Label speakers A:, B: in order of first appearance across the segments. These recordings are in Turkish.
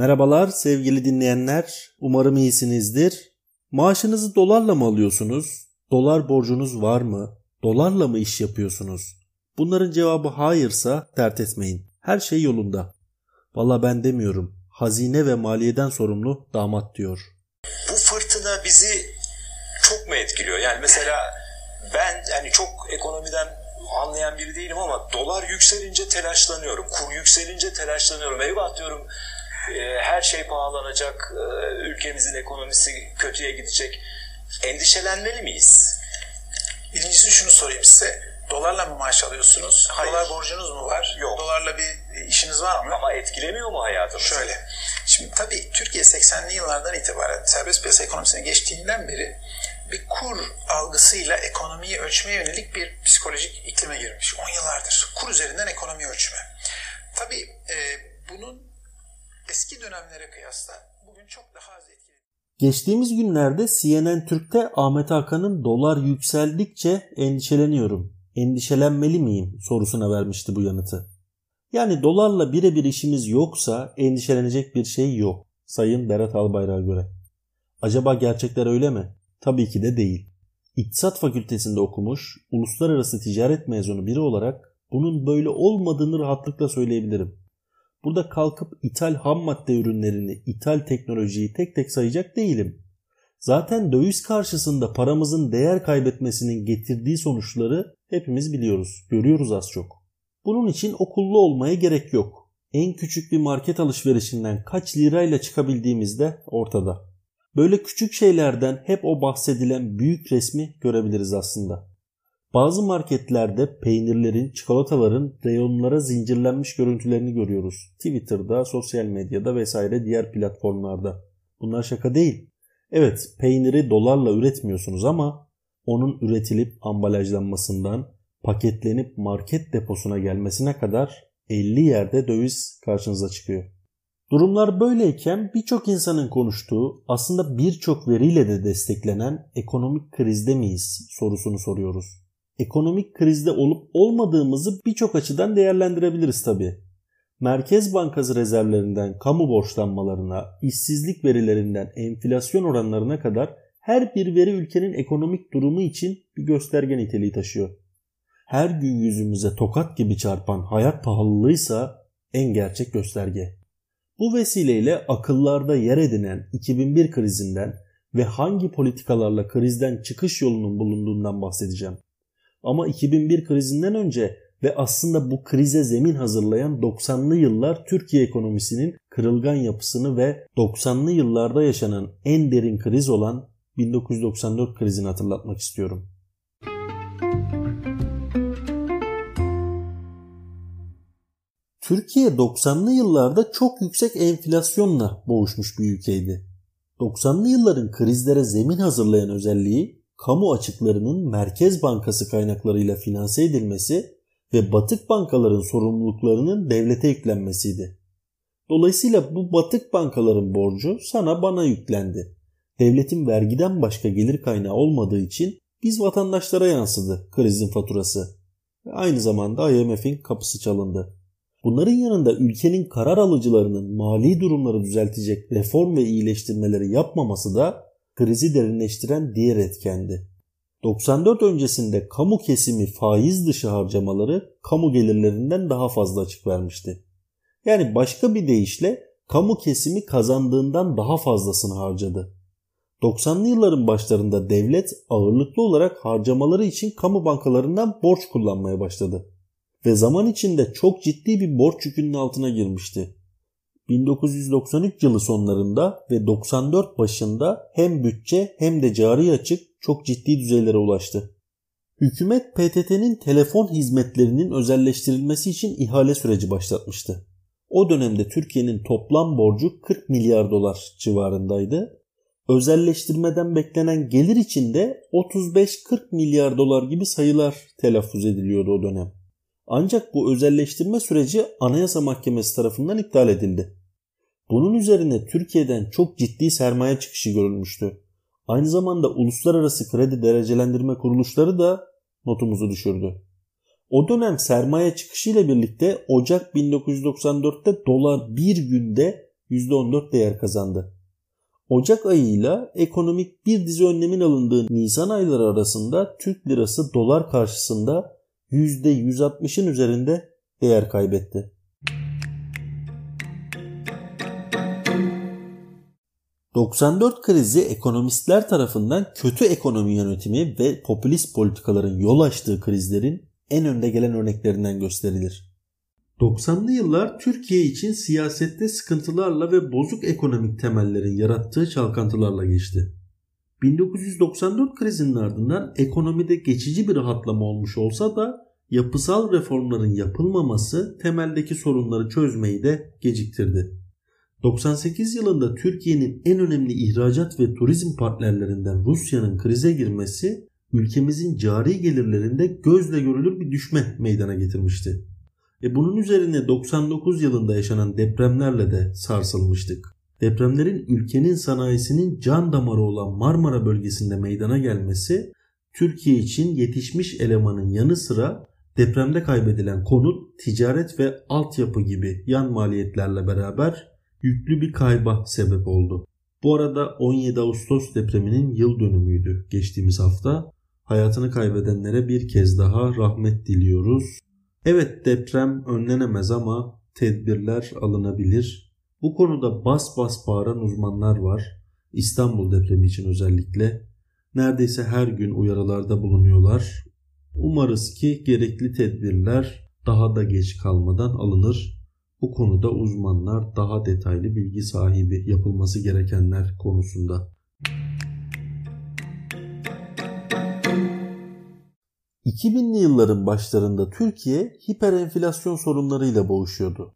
A: Merhabalar sevgili dinleyenler. Umarım iyisinizdir. Maaşınızı dolarla mı alıyorsunuz? Dolar borcunuz var mı? Dolarla mı iş yapıyorsunuz? Bunların cevabı hayırsa dert etmeyin. Her şey yolunda. Valla ben demiyorum. Hazine ve maliyeden sorumlu damat diyor.
B: Bu fırtına bizi çok mu etkiliyor? Yani mesela ben yani çok ekonomiden anlayan biri değilim ama dolar yükselince telaşlanıyorum. Kur yükselince telaşlanıyorum. Eyvah diyorum her şey pahalanacak, e, ülkemizin ekonomisi kötüye gidecek. Endişelenmeli miyiz?
C: Birincisi şunu sorayım size. Dolarla mı maaş alıyorsunuz?
B: Hayır.
C: Dolar borcunuz mu var?
B: Yok.
C: Dolarla bir işiniz var mı?
B: Ama etkilemiyor mu hayatımızı?
C: Şöyle. Şimdi tabii Türkiye 80'li yıllardan itibaren serbest piyasa ekonomisine geçtiğinden beri bir kur algısıyla ekonomiyi ölçmeye yönelik bir psikolojik iklime girmiş. 10 yıllardır. Kur üzerinden ekonomiyi ölçme. Tabii e, eski dönemlere kıyasla bugün çok daha az etkili.
A: Geçtiğimiz günlerde CNN Türk'te Ahmet Hakan'ın dolar yükseldikçe endişeleniyorum, endişelenmeli miyim sorusuna vermişti bu yanıtı. Yani dolarla birebir işimiz yoksa endişelenecek bir şey yok. Sayın Berat Albayrak'a göre. Acaba gerçekler öyle mi? Tabii ki de değil. İktisat fakültesinde okumuş, uluslararası ticaret mezunu biri olarak bunun böyle olmadığını rahatlıkla söyleyebilirim. Burada kalkıp ithal ham madde ürünlerini, ithal teknolojiyi tek tek sayacak değilim. Zaten döviz karşısında paramızın değer kaybetmesinin getirdiği sonuçları hepimiz biliyoruz, görüyoruz az çok. Bunun için okullu olmaya gerek yok. En küçük bir market alışverişinden kaç lirayla çıkabildiğimiz de ortada. Böyle küçük şeylerden hep o bahsedilen büyük resmi görebiliriz aslında. Bazı marketlerde peynirlerin, çikolataların reyonlara zincirlenmiş görüntülerini görüyoruz. Twitter'da, sosyal medyada vesaire diğer platformlarda. Bunlar şaka değil. Evet peyniri dolarla üretmiyorsunuz ama onun üretilip ambalajlanmasından paketlenip market deposuna gelmesine kadar 50 yerde döviz karşınıza çıkıyor. Durumlar böyleyken birçok insanın konuştuğu aslında birçok veriyle de desteklenen ekonomik krizde miyiz sorusunu soruyoruz. Ekonomik krizde olup olmadığımızı birçok açıdan değerlendirebiliriz tabi. Merkez Bankası rezervlerinden kamu borçlanmalarına, işsizlik verilerinden enflasyon oranlarına kadar her bir veri ülkenin ekonomik durumu için bir gösterge niteliği taşıyor. Her gün yüzümüze tokat gibi çarpan hayat pahalılığıysa en gerçek gösterge. Bu vesileyle akıllarda yer edinen 2001 krizinden ve hangi politikalarla krizden çıkış yolunun bulunduğundan bahsedeceğim. Ama 2001 krizinden önce ve aslında bu krize zemin hazırlayan 90'lı yıllar Türkiye ekonomisinin kırılgan yapısını ve 90'lı yıllarda yaşanan en derin kriz olan 1994 krizini hatırlatmak istiyorum. Türkiye 90'lı yıllarda çok yüksek enflasyonla boğuşmuş bir ülkeydi. 90'lı yılların krizlere zemin hazırlayan özelliği kamu açıklarının Merkez Bankası kaynaklarıyla finanse edilmesi ve batık bankaların sorumluluklarının devlete yüklenmesiydi. Dolayısıyla bu batık bankaların borcu sana bana yüklendi. Devletin vergiden başka gelir kaynağı olmadığı için biz vatandaşlara yansıdı krizin faturası. Aynı zamanda IMF'in kapısı çalındı. Bunların yanında ülkenin karar alıcılarının mali durumları düzeltecek reform ve iyileştirmeleri yapmaması da krizi derinleştiren diğer etkendi. 94 öncesinde kamu kesimi faiz dışı harcamaları kamu gelirlerinden daha fazla açık vermişti. Yani başka bir deyişle kamu kesimi kazandığından daha fazlasını harcadı. 90'lı yılların başlarında devlet ağırlıklı olarak harcamaları için kamu bankalarından borç kullanmaya başladı ve zaman içinde çok ciddi bir borç yükünün altına girmişti. 1993 yılı sonlarında ve 94 başında hem bütçe hem de cari açık çok ciddi düzeylere ulaştı. Hükümet PTT'nin telefon hizmetlerinin özelleştirilmesi için ihale süreci başlatmıştı. O dönemde Türkiye'nin toplam borcu 40 milyar dolar civarındaydı. Özelleştirmeden beklenen gelir için de 35-40 milyar dolar gibi sayılar telaffuz ediliyordu o dönem. Ancak bu özelleştirme süreci Anayasa Mahkemesi tarafından iptal edildi. Bunun üzerine Türkiye'den çok ciddi sermaye çıkışı görülmüştü. Aynı zamanda uluslararası kredi derecelendirme kuruluşları da notumuzu düşürdü. O dönem sermaye çıkışıyla birlikte Ocak 1994'te dolar bir günde %14 değer kazandı. Ocak ayıyla ekonomik bir dizi önlemin alındığı Nisan ayları arasında Türk lirası dolar karşısında %160'ın üzerinde değer kaybetti. 94 krizi ekonomistler tarafından kötü ekonomi yönetimi ve popülist politikaların yol açtığı krizlerin en önde gelen örneklerinden gösterilir. 90'lı yıllar Türkiye için siyasette sıkıntılarla ve bozuk ekonomik temellerin yarattığı çalkantılarla geçti. 1994 krizinin ardından ekonomide geçici bir rahatlama olmuş olsa da yapısal reformların yapılmaması temeldeki sorunları çözmeyi de geciktirdi. 98 yılında Türkiye'nin en önemli ihracat ve turizm partnerlerinden Rusya'nın krize girmesi ülkemizin cari gelirlerinde gözle görülür bir düşme meydana getirmişti. E bunun üzerine 99 yılında yaşanan depremlerle de sarsılmıştık. Depremlerin ülkenin sanayisinin can damarı olan Marmara bölgesinde meydana gelmesi Türkiye için yetişmiş elemanın yanı sıra depremde kaybedilen konut, ticaret ve altyapı gibi yan maliyetlerle beraber yüklü bir kayba sebep oldu. Bu arada 17 Ağustos depreminin yıl dönümüydü geçtiğimiz hafta. Hayatını kaybedenlere bir kez daha rahmet diliyoruz. Evet deprem önlenemez ama tedbirler alınabilir. Bu konuda bas bas bağıran uzmanlar var. İstanbul depremi için özellikle. Neredeyse her gün uyarılarda bulunuyorlar. Umarız ki gerekli tedbirler daha da geç kalmadan alınır. Bu konuda uzmanlar daha detaylı bilgi sahibi yapılması gerekenler konusunda. 2000'li yılların başlarında Türkiye hiperenflasyon sorunlarıyla boğuşuyordu.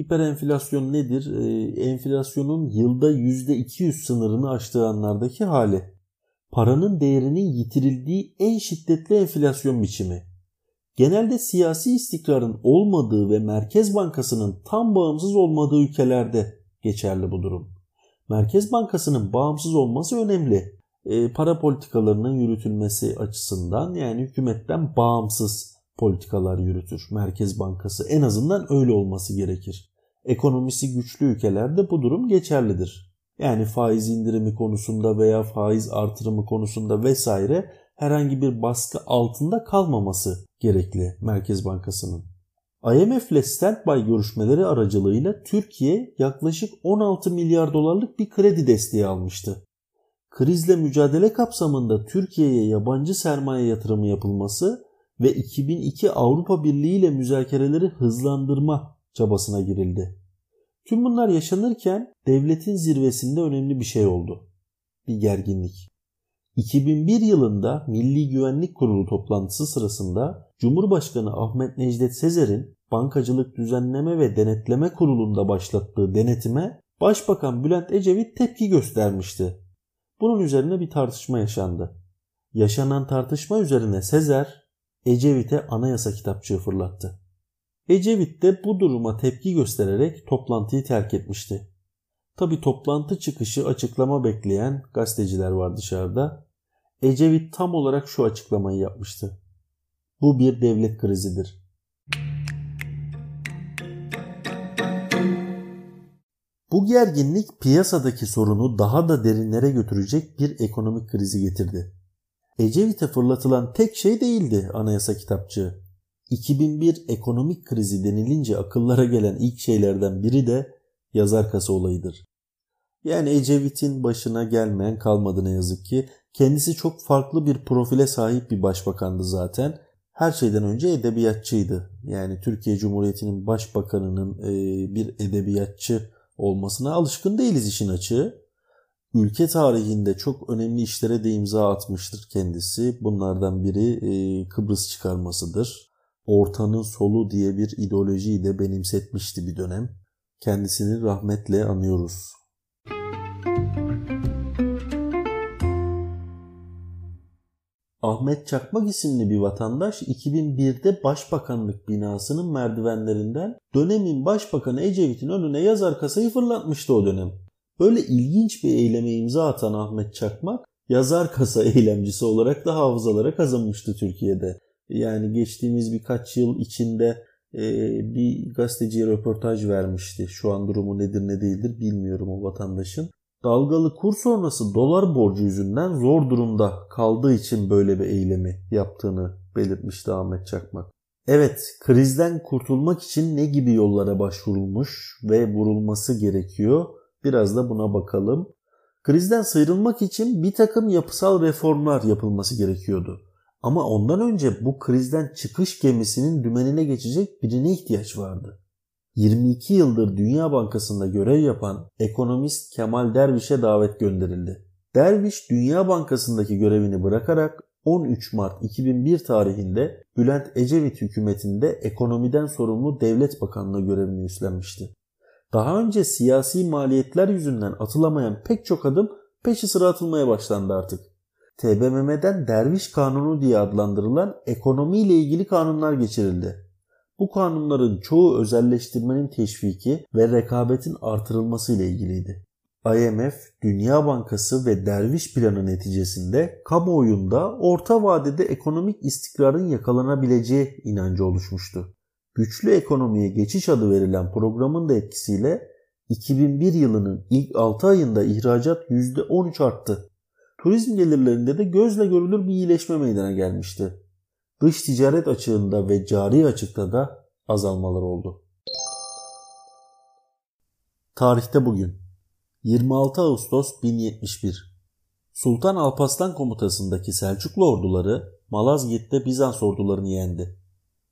A: Hiperenflasyon nedir? Ee, enflasyonun yılda %200 sınırını aştığı anlardaki hali. Paranın değerinin yitirildiği en şiddetli enflasyon biçimi. Genelde siyasi istikrarın olmadığı ve Merkez Bankası'nın tam bağımsız olmadığı ülkelerde geçerli bu durum. Merkez Bankası'nın bağımsız olması önemli e, para politikalarının yürütülmesi açısından yani hükümetten bağımsız politikalar yürütür Merkez Bankası. En azından öyle olması gerekir. Ekonomisi güçlü ülkelerde bu durum geçerlidir. Yani faiz indirimi konusunda veya faiz artırımı konusunda vesaire herhangi bir baskı altında kalmaması gerekli Merkez Bankası'nın. IMF ile standby görüşmeleri aracılığıyla Türkiye yaklaşık 16 milyar dolarlık bir kredi desteği almıştı krizle mücadele kapsamında Türkiye'ye yabancı sermaye yatırımı yapılması ve 2002 Avrupa Birliği ile müzakereleri hızlandırma çabasına girildi. Tüm bunlar yaşanırken devletin zirvesinde önemli bir şey oldu. Bir gerginlik. 2001 yılında Milli Güvenlik Kurulu toplantısı sırasında Cumhurbaşkanı Ahmet Necdet Sezer'in Bankacılık Düzenleme ve Denetleme Kurulu'nda başlattığı denetime Başbakan Bülent Ecevit tepki göstermişti. Bunun üzerine bir tartışma yaşandı. Yaşanan tartışma üzerine Sezer Ecevit'e anayasa kitapçığı fırlattı. Ecevit de bu duruma tepki göstererek toplantıyı terk etmişti. Tabi toplantı çıkışı açıklama bekleyen gazeteciler var dışarıda. Ecevit tam olarak şu açıklamayı yapmıştı. Bu bir devlet krizidir. Bu gerginlik piyasadaki sorunu daha da derinlere götürecek bir ekonomik krizi getirdi. Ecevit'e fırlatılan tek şey değildi anayasa kitapçığı. 2001 ekonomik krizi denilince akıllara gelen ilk şeylerden biri de yazar kasa olayıdır. Yani Ecevit'in başına gelmeyen kalmadı ne yazık ki. Kendisi çok farklı bir profile sahip bir başbakandı zaten. Her şeyden önce edebiyatçıydı. Yani Türkiye Cumhuriyeti'nin başbakanının bir edebiyatçı olmasına alışkın değiliz işin açığı. Ülke tarihinde çok önemli işlere de imza atmıştır kendisi. Bunlardan biri e, Kıbrıs çıkarmasıdır. Ortanın solu diye bir ideolojiyi de benimsetmişti bir dönem. Kendisini rahmetle anıyoruz. Ahmet Çakmak isimli bir vatandaş 2001'de Başbakanlık binasının merdivenlerinden dönemin Başbakanı Ecevit'in önüne yazar kasayı fırlatmıştı o dönem. Böyle ilginç bir eyleme imza atan Ahmet Çakmak yazar kasa eylemcisi olarak da hafızalara kazanmıştı Türkiye'de. Yani geçtiğimiz birkaç yıl içinde e, bir gazeteciye röportaj vermişti. Şu an durumu nedir ne değildir bilmiyorum o vatandaşın. Dalgalı kur sonrası dolar borcu yüzünden zor durumda kaldığı için böyle bir eylemi yaptığını belirtmişti Ahmet Çakmak. Evet, krizden kurtulmak için ne gibi yollara başvurulmuş ve vurulması gerekiyor? Biraz da buna bakalım. Krizden sıyrılmak için bir takım yapısal reformlar yapılması gerekiyordu. Ama ondan önce bu krizden çıkış gemisinin dümenine geçecek birine ihtiyaç vardı. 22 yıldır Dünya Bankası'nda görev yapan ekonomist Kemal Derviş'e davet gönderildi. Derviş Dünya Bankası'ndaki görevini bırakarak 13 Mart 2001 tarihinde Bülent Ecevit hükümetinde ekonomiden sorumlu devlet bakanlığı görevini üstlenmişti. Daha önce siyasi maliyetler yüzünden atılamayan pek çok adım peşi sıra atılmaya başlandı artık. TBMM'den Derviş Kanunu diye adlandırılan ekonomiyle ilgili kanunlar geçirildi. Bu kanunların çoğu özelleştirmenin teşviki ve rekabetin artırılması ile ilgiliydi. IMF, Dünya Bankası ve Derviş planı neticesinde kamuoyunda orta vadede ekonomik istikrarın yakalanabileceği inancı oluşmuştu. Güçlü ekonomiye geçiş adı verilen programın da etkisiyle 2001 yılının ilk 6 ayında ihracat %13 arttı. Turizm gelirlerinde de gözle görülür bir iyileşme meydana gelmişti. Dış ticaret açığında ve cari açıkta da azalmalar oldu. Tarihte bugün 26 Ağustos 1071 Sultan Alparslan komutasındaki Selçuklu orduları Malazgirt'te Bizans ordularını yendi.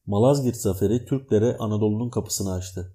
A: Malazgirt zaferi Türklere Anadolu'nun kapısını açtı.